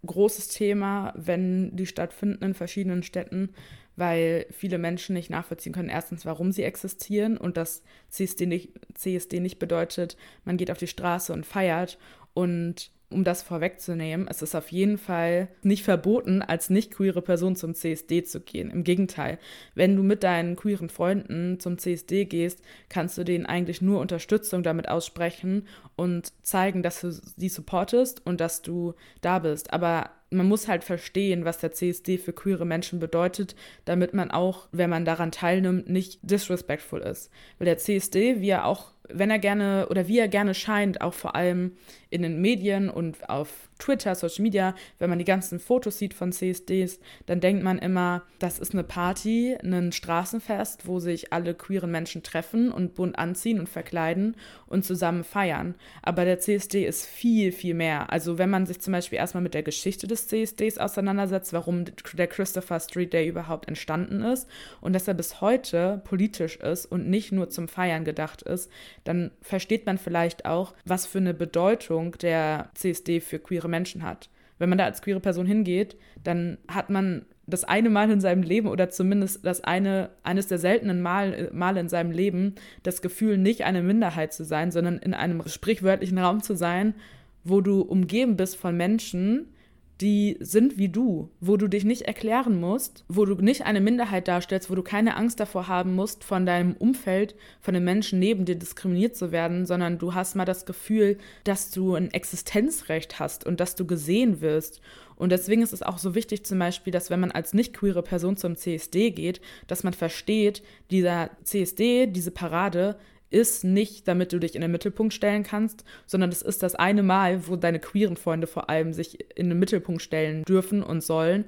großes Thema, wenn die stattfinden in verschiedenen Städten weil viele Menschen nicht nachvollziehen können, erstens, warum sie existieren und dass CSD nicht, CSD nicht bedeutet, man geht auf die Straße und feiert und um das vorwegzunehmen, es ist auf jeden Fall nicht verboten, als nicht queere Person zum CSD zu gehen. Im Gegenteil, wenn du mit deinen queeren Freunden zum CSD gehst, kannst du denen eigentlich nur Unterstützung damit aussprechen und zeigen, dass du sie supportest und dass du da bist. Aber man muss halt verstehen, was der CSD für queere Menschen bedeutet, damit man auch, wenn man daran teilnimmt, nicht disrespectful ist. Weil der CSD, wie er auch wenn er gerne oder wie er gerne scheint, auch vor allem in den Medien und auf Twitter, Social Media, wenn man die ganzen Fotos sieht von CSDs, dann denkt man immer, das ist eine Party, ein Straßenfest, wo sich alle queeren Menschen treffen und bunt anziehen und verkleiden und zusammen feiern. Aber der CSD ist viel, viel mehr. Also wenn man sich zum Beispiel erstmal mit der Geschichte des CSDs auseinandersetzt, warum der Christopher Street Day überhaupt entstanden ist und dass er bis heute politisch ist und nicht nur zum Feiern gedacht ist, dann versteht man vielleicht auch, was für eine Bedeutung der CSD für queere Menschen hat. Wenn man da als queere Person hingeht, dann hat man das eine Mal in seinem Leben oder zumindest das eine, eines der seltenen Mal, Male in seinem Leben das Gefühl, nicht eine Minderheit zu sein, sondern in einem sprichwörtlichen Raum zu sein, wo du umgeben bist von Menschen, die sind wie du, wo du dich nicht erklären musst, wo du nicht eine Minderheit darstellst, wo du keine Angst davor haben musst, von deinem Umfeld, von den Menschen neben dir diskriminiert zu werden, sondern du hast mal das Gefühl, dass du ein Existenzrecht hast und dass du gesehen wirst. Und deswegen ist es auch so wichtig zum Beispiel, dass wenn man als nicht queere Person zum CSD geht, dass man versteht, dieser CSD, diese Parade ist nicht, damit du dich in den Mittelpunkt stellen kannst, sondern es ist das eine Mal, wo deine queeren Freunde vor allem sich in den Mittelpunkt stellen dürfen und sollen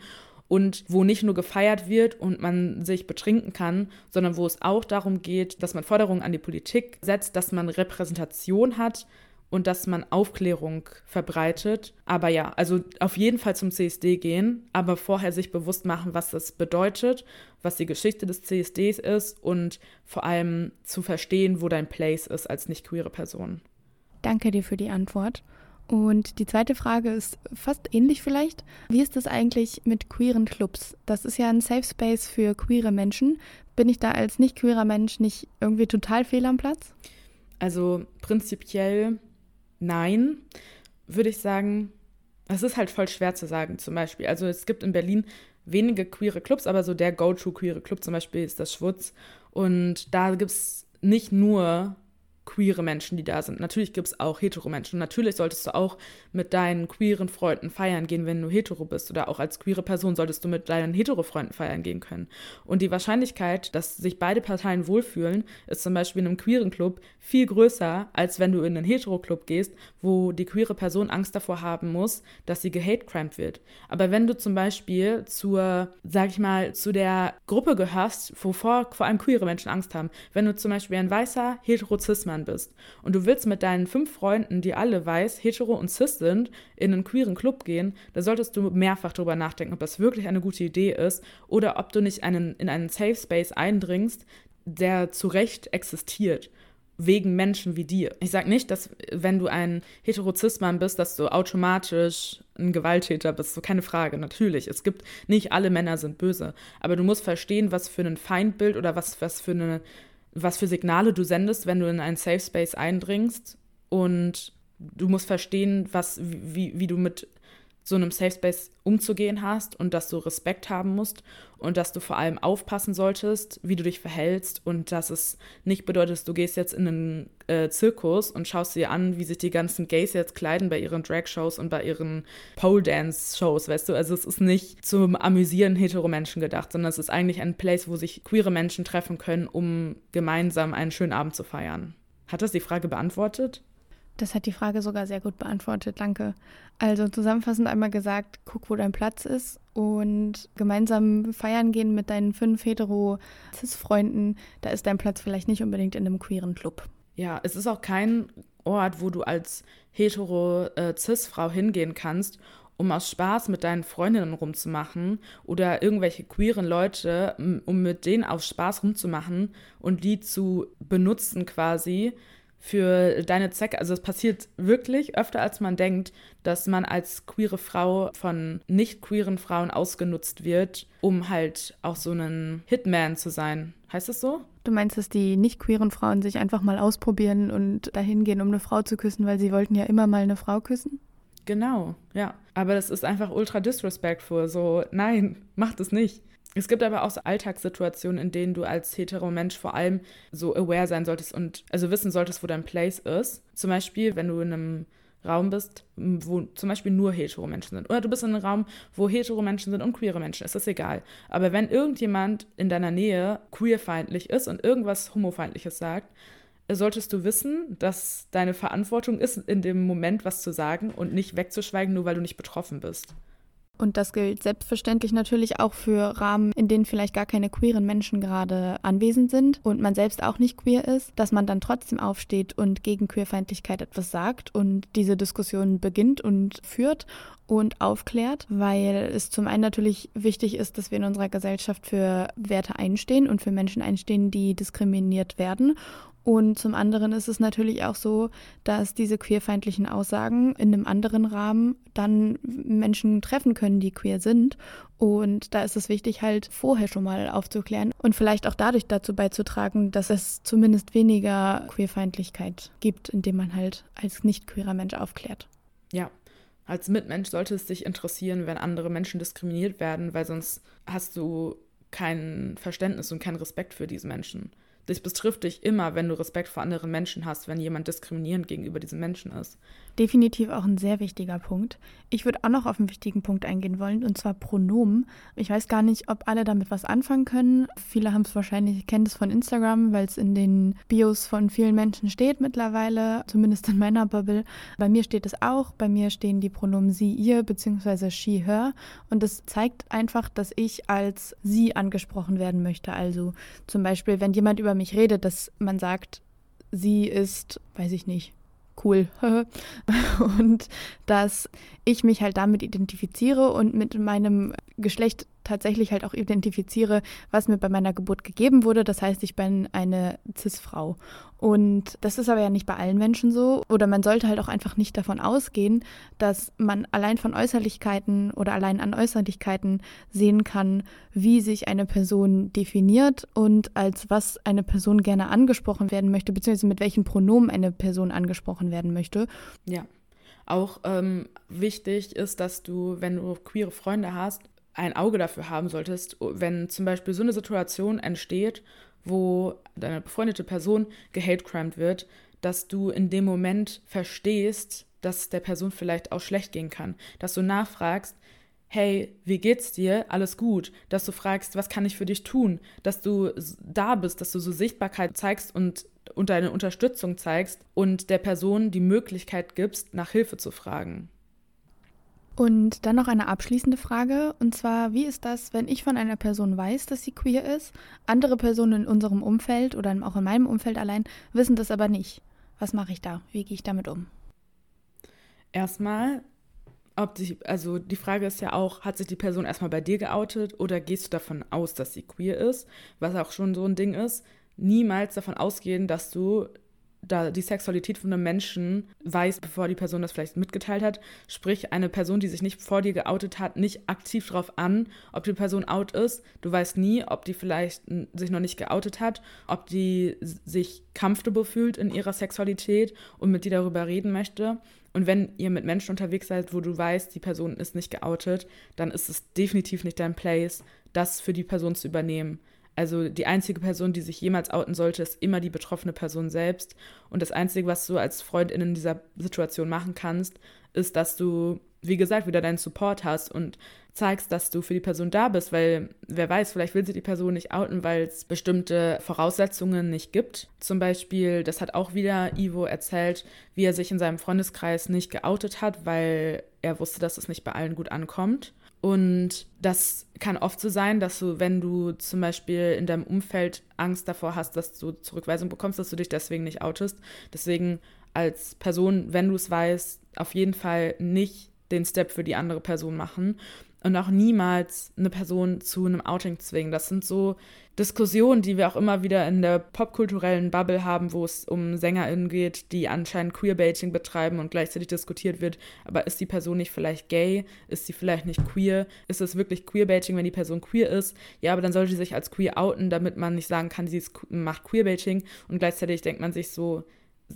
und wo nicht nur gefeiert wird und man sich betrinken kann, sondern wo es auch darum geht, dass man Forderungen an die Politik setzt, dass man Repräsentation hat, und dass man Aufklärung verbreitet. Aber ja, also auf jeden Fall zum CSD gehen, aber vorher sich bewusst machen, was das bedeutet, was die Geschichte des CSDs ist und vor allem zu verstehen, wo dein Place ist als nicht queere Person. Danke dir für die Antwort. Und die zweite Frage ist fast ähnlich vielleicht. Wie ist das eigentlich mit queeren Clubs? Das ist ja ein Safe Space für queere Menschen. Bin ich da als nicht queerer Mensch nicht irgendwie total fehl am Platz? Also prinzipiell nein, würde ich sagen. Es ist halt voll schwer zu sagen, zum Beispiel. Also es gibt in Berlin wenige queere Clubs, aber so der Go-To queere Club zum Beispiel ist das Schwutz. Und da gibt es nicht nur queere Menschen, die da sind. Natürlich gibt es auch hetero Menschen. Natürlich solltest du auch mit deinen queeren Freunden feiern gehen, wenn du hetero bist. Oder auch als queere Person solltest du mit deinen hetero Freunden feiern gehen können. Und die Wahrscheinlichkeit, dass sich beide Parteien wohlfühlen, ist zum Beispiel in einem queeren Club viel größer, als wenn du in einen hetero Club gehst, wo die queere Person Angst davor haben muss, dass sie gehatecrimed wird. Aber wenn du zum Beispiel zur, sag ich mal, zu der Gruppe gehörst, wovor vor allem queere Menschen Angst haben, wenn du zum Beispiel ein weißer hetero cis Mann bist und du willst mit deinen fünf Freunden, die alle weiß, hetero und cis sind, in einen queeren Club gehen, da solltest du mehrfach darüber nachdenken, ob das wirklich eine gute Idee ist oder ob du nicht einen, in einen Safe Space eindringst, der zu Recht existiert wegen Menschen wie dir. Ich sage nicht, dass wenn du ein Heterozismann bist, dass du automatisch ein Gewalttäter bist. So keine Frage. Natürlich, es gibt nicht alle Männer sind böse, aber du musst verstehen, was für ein Feindbild oder was was für eine was für Signale du sendest, wenn du in einen Safe Space eindringst. Und du musst verstehen, was, wie, wie du mit so einem Safe Space umzugehen hast und dass du Respekt haben musst und dass du vor allem aufpassen solltest, wie du dich verhältst und dass es nicht bedeutet, du gehst jetzt in einen äh, Zirkus und schaust dir an, wie sich die ganzen Gays jetzt kleiden bei ihren Drag-Shows und bei ihren Pole-Dance-Shows, weißt du? Also es ist nicht zum Amüsieren hetero Menschen gedacht, sondern es ist eigentlich ein Place, wo sich queere Menschen treffen können, um gemeinsam einen schönen Abend zu feiern. Hat das die Frage beantwortet? Das hat die Frage sogar sehr gut beantwortet, danke. Also zusammenfassend einmal gesagt, guck, wo dein Platz ist und gemeinsam feiern gehen mit deinen fünf hetero-cis-Freunden, da ist dein Platz vielleicht nicht unbedingt in einem queeren Club. Ja, es ist auch kein Ort, wo du als hetero-cis-Frau hingehen kannst, um aus Spaß mit deinen Freundinnen rumzumachen oder irgendwelche queeren Leute, um mit denen aus Spaß rumzumachen und die zu benutzen quasi, für deine Zwecke. Also es passiert wirklich öfter, als man denkt, dass man als queere Frau von nicht queeren Frauen ausgenutzt wird, um halt auch so ein Hitman zu sein. Heißt das so? Du meinst, dass die nicht queeren Frauen sich einfach mal ausprobieren und dahin gehen, um eine Frau zu küssen, weil sie wollten ja immer mal eine Frau küssen? Genau, ja. Aber das ist einfach ultra disrespectful. So, nein, mach das nicht. Es gibt aber auch so Alltagssituationen, in denen du als hetero Mensch vor allem so aware sein solltest und also wissen solltest, wo dein Place ist. Zum Beispiel, wenn du in einem Raum bist, wo zum Beispiel nur hetero Menschen sind. Oder du bist in einem Raum, wo hetero Menschen sind und queere Menschen. Ist das egal. Aber wenn irgendjemand in deiner Nähe queerfeindlich ist und irgendwas homofeindliches sagt, solltest du wissen, dass deine Verantwortung ist, in dem Moment was zu sagen und nicht wegzuschweigen, nur weil du nicht betroffen bist. Und das gilt selbstverständlich natürlich auch für Rahmen, in denen vielleicht gar keine queeren Menschen gerade anwesend sind und man selbst auch nicht queer ist, dass man dann trotzdem aufsteht und gegen Queerfeindlichkeit etwas sagt und diese Diskussion beginnt und führt und aufklärt, weil es zum einen natürlich wichtig ist, dass wir in unserer Gesellschaft für Werte einstehen und für Menschen einstehen, die diskriminiert werden und zum anderen ist es natürlich auch so, dass diese queerfeindlichen Aussagen in einem anderen Rahmen dann Menschen treffen können, die queer sind. Und da ist es wichtig, halt vorher schon mal aufzuklären und vielleicht auch dadurch dazu beizutragen, dass es zumindest weniger Queerfeindlichkeit gibt, indem man halt als nicht queerer Mensch aufklärt. Ja, als Mitmensch sollte es dich interessieren, wenn andere Menschen diskriminiert werden, weil sonst hast du kein Verständnis und keinen Respekt für diese Menschen. Das betrifft dich immer, wenn du Respekt vor anderen Menschen hast, wenn jemand diskriminierend gegenüber diesen Menschen ist. Definitiv auch ein sehr wichtiger Punkt. Ich würde auch noch auf einen wichtigen Punkt eingehen wollen, und zwar Pronomen. Ich weiß gar nicht, ob alle damit was anfangen können. Viele haben es wahrscheinlich, kennen es von Instagram, weil es in den Bios von vielen Menschen steht mittlerweile, zumindest in meiner Bubble. Bei mir steht es auch. Bei mir stehen die Pronomen sie, ihr bzw. she, her. Und das zeigt einfach, dass ich als sie angesprochen werden möchte. Also zum Beispiel, wenn jemand über mich redet, dass man sagt, sie ist, weiß ich nicht, cool. und dass ich mich halt damit identifiziere und mit meinem Geschlecht tatsächlich halt auch identifiziere, was mir bei meiner Geburt gegeben wurde. Das heißt, ich bin eine CIS-Frau. Und das ist aber ja nicht bei allen Menschen so. Oder man sollte halt auch einfach nicht davon ausgehen, dass man allein von Äußerlichkeiten oder allein an Äußerlichkeiten sehen kann, wie sich eine Person definiert und als was eine Person gerne angesprochen werden möchte, beziehungsweise mit welchen Pronomen eine Person angesprochen werden möchte. Ja. Auch ähm, wichtig ist, dass du, wenn du queere Freunde hast, ein Auge dafür haben solltest, wenn zum Beispiel so eine Situation entsteht, wo deine befreundete Person gehatecrimed wird, dass du in dem Moment verstehst, dass der Person vielleicht auch schlecht gehen kann. Dass du nachfragst, hey, wie geht's dir? Alles gut. Dass du fragst, was kann ich für dich tun? Dass du da bist, dass du so Sichtbarkeit zeigst und, und deine Unterstützung zeigst und der Person die Möglichkeit gibst, nach Hilfe zu fragen. Und dann noch eine abschließende Frage, und zwar, wie ist das, wenn ich von einer Person weiß, dass sie queer ist, andere Personen in unserem Umfeld oder auch in meinem Umfeld allein wissen das aber nicht? Was mache ich da? Wie gehe ich damit um? Erstmal, ob die, also die Frage ist ja auch, hat sich die Person erstmal bei dir geoutet oder gehst du davon aus, dass sie queer ist, was auch schon so ein Ding ist? Niemals davon ausgehen, dass du da die Sexualität von einem Menschen weiß, bevor die Person das vielleicht mitgeteilt hat. Sprich, eine Person, die sich nicht vor dir geoutet hat, nicht aktiv darauf an, ob die Person out ist. Du weißt nie, ob die vielleicht sich noch nicht geoutet hat, ob die sich comfortable fühlt in ihrer Sexualität und mit dir darüber reden möchte. Und wenn ihr mit Menschen unterwegs seid, wo du weißt, die Person ist nicht geoutet, dann ist es definitiv nicht dein Place, das für die Person zu übernehmen. Also die einzige Person, die sich jemals outen sollte, ist immer die betroffene Person selbst. Und das Einzige, was du als Freundin in dieser Situation machen kannst, ist, dass du, wie gesagt, wieder deinen Support hast und zeigst, dass du für die Person da bist, weil wer weiß, vielleicht will sie die Person nicht outen, weil es bestimmte Voraussetzungen nicht gibt. Zum Beispiel, das hat auch wieder Ivo erzählt, wie er sich in seinem Freundeskreis nicht geoutet hat, weil er wusste, dass es nicht bei allen gut ankommt. Und das kann oft so sein, dass du, wenn du zum Beispiel in deinem Umfeld Angst davor hast, dass du Zurückweisung bekommst, dass du dich deswegen nicht outest. Deswegen als Person, wenn du es weißt, auf jeden Fall nicht den Step für die andere Person machen und auch niemals eine Person zu einem Outing zwingen. Das sind so Diskussionen, die wir auch immer wieder in der popkulturellen Bubble haben, wo es um SängerInnen geht, die anscheinend Queerbaiting betreiben und gleichzeitig diskutiert wird, aber ist die Person nicht vielleicht gay? Ist sie vielleicht nicht queer? Ist es wirklich Queerbaiting, wenn die Person queer ist? Ja, aber dann sollte sie sich als queer outen, damit man nicht sagen kann, sie macht Queerbaiting und gleichzeitig denkt man sich so,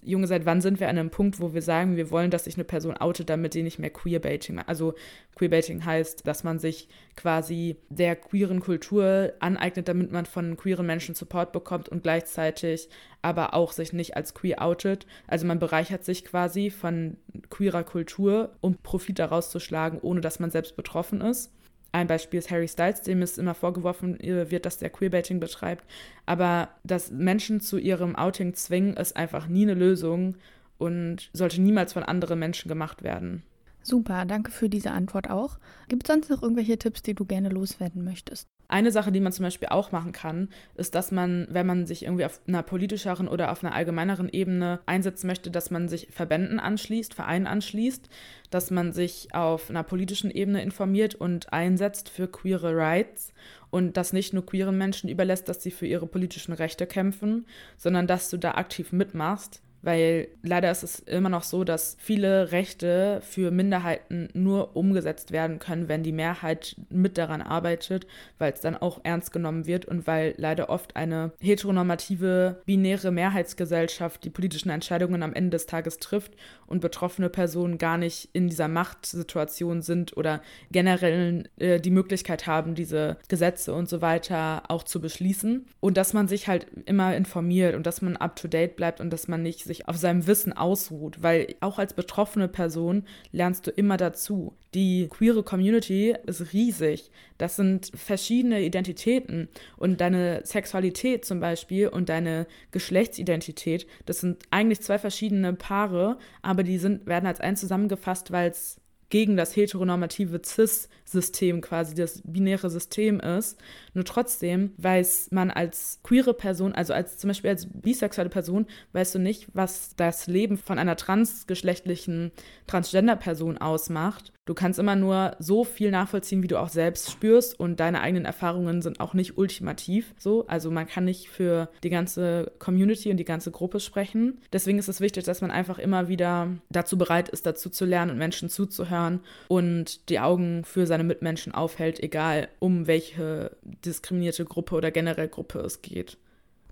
Junge, seit wann sind wir an einem Punkt, wo wir sagen, wir wollen, dass sich eine Person outet, damit sie nicht mehr Queerbaiting macht? Also Queerbaiting heißt, dass man sich quasi der queeren Kultur aneignet, damit man von queeren Menschen Support bekommt und gleichzeitig aber auch sich nicht als queer outet. Also man bereichert sich quasi von queerer Kultur, um Profit daraus zu schlagen, ohne dass man selbst betroffen ist. Ein Beispiel ist Harry Styles, dem ist immer vorgeworfen wird, dass der Queerbaiting betreibt. Aber dass Menschen zu ihrem Outing zwingen, ist einfach nie eine Lösung und sollte niemals von anderen Menschen gemacht werden. Super, danke für diese Antwort auch. Gibt es sonst noch irgendwelche Tipps, die du gerne loswerden möchtest? Eine Sache, die man zum Beispiel auch machen kann, ist, dass man, wenn man sich irgendwie auf einer politischeren oder auf einer allgemeineren Ebene einsetzen möchte, dass man sich Verbänden anschließt, Vereinen anschließt, dass man sich auf einer politischen Ebene informiert und einsetzt für queere Rights und das nicht nur queeren Menschen überlässt, dass sie für ihre politischen Rechte kämpfen, sondern dass du da aktiv mitmachst weil leider ist es immer noch so, dass viele Rechte für Minderheiten nur umgesetzt werden können, wenn die Mehrheit mit daran arbeitet, weil es dann auch ernst genommen wird und weil leider oft eine heteronormative, binäre Mehrheitsgesellschaft die politischen Entscheidungen am Ende des Tages trifft und betroffene Personen gar nicht in dieser Machtsituation sind oder generell äh, die Möglichkeit haben, diese Gesetze und so weiter auch zu beschließen. Und dass man sich halt immer informiert und dass man up-to-date bleibt und dass man nicht sich auf seinem Wissen ausruht, weil auch als betroffene Person lernst du immer dazu. Die queere Community ist riesig. Das sind verschiedene Identitäten und deine Sexualität zum Beispiel und deine Geschlechtsidentität, das sind eigentlich zwei verschiedene Paare, aber die sind, werden als eins zusammengefasst, weil es gegen das heteronormative Cis-System quasi, das binäre System ist. Nur trotzdem weiß man als queere Person, also als zum Beispiel als bisexuelle Person, weißt du nicht, was das Leben von einer transgeschlechtlichen Transgender-Person ausmacht. Du kannst immer nur so viel nachvollziehen, wie du auch selbst spürst und deine eigenen Erfahrungen sind auch nicht ultimativ so. Also man kann nicht für die ganze Community und die ganze Gruppe sprechen. Deswegen ist es wichtig, dass man einfach immer wieder dazu bereit ist, dazu zu lernen und Menschen zuzuhören und die Augen für seine Mitmenschen aufhält, egal um welche diskriminierte Gruppe oder generell Gruppe es geht.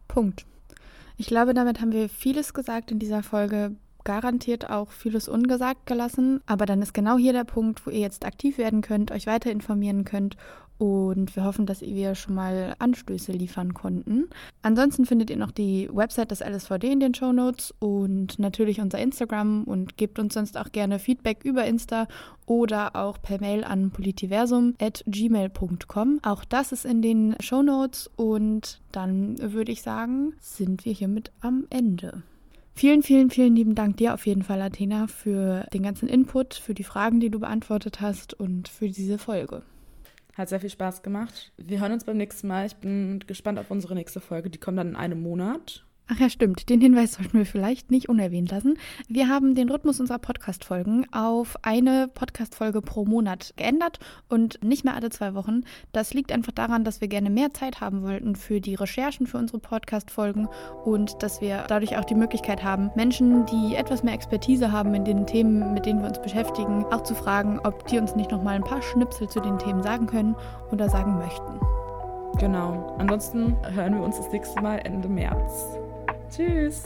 Punkt. Ich glaube, damit haben wir vieles gesagt in dieser Folge garantiert auch vieles ungesagt gelassen. Aber dann ist genau hier der Punkt, wo ihr jetzt aktiv werden könnt, euch weiter informieren könnt und wir hoffen, dass wir schon mal Anstöße liefern konnten. Ansonsten findet ihr noch die Website des LSVD in den Show Notes und natürlich unser Instagram und gebt uns sonst auch gerne Feedback über Insta oder auch per Mail an politiversum.gmail.com. Auch das ist in den Show Notes und dann würde ich sagen, sind wir hiermit am Ende. Vielen, vielen, vielen lieben Dank dir auf jeden Fall, Athena, für den ganzen Input, für die Fragen, die du beantwortet hast und für diese Folge. Hat sehr viel Spaß gemacht. Wir hören uns beim nächsten Mal. Ich bin gespannt auf unsere nächste Folge. Die kommt dann in einem Monat. Ach ja, stimmt. Den Hinweis sollten wir vielleicht nicht unerwähnt lassen. Wir haben den Rhythmus unserer Podcast-Folgen auf eine Podcast-Folge pro Monat geändert und nicht mehr alle zwei Wochen. Das liegt einfach daran, dass wir gerne mehr Zeit haben wollten für die Recherchen für unsere Podcast-Folgen und dass wir dadurch auch die Möglichkeit haben, Menschen, die etwas mehr Expertise haben in den Themen, mit denen wir uns beschäftigen, auch zu fragen, ob die uns nicht nochmal ein paar Schnipsel zu den Themen sagen können oder sagen möchten. Genau. Ansonsten hören wir uns das nächste Mal Ende März. Tschüss.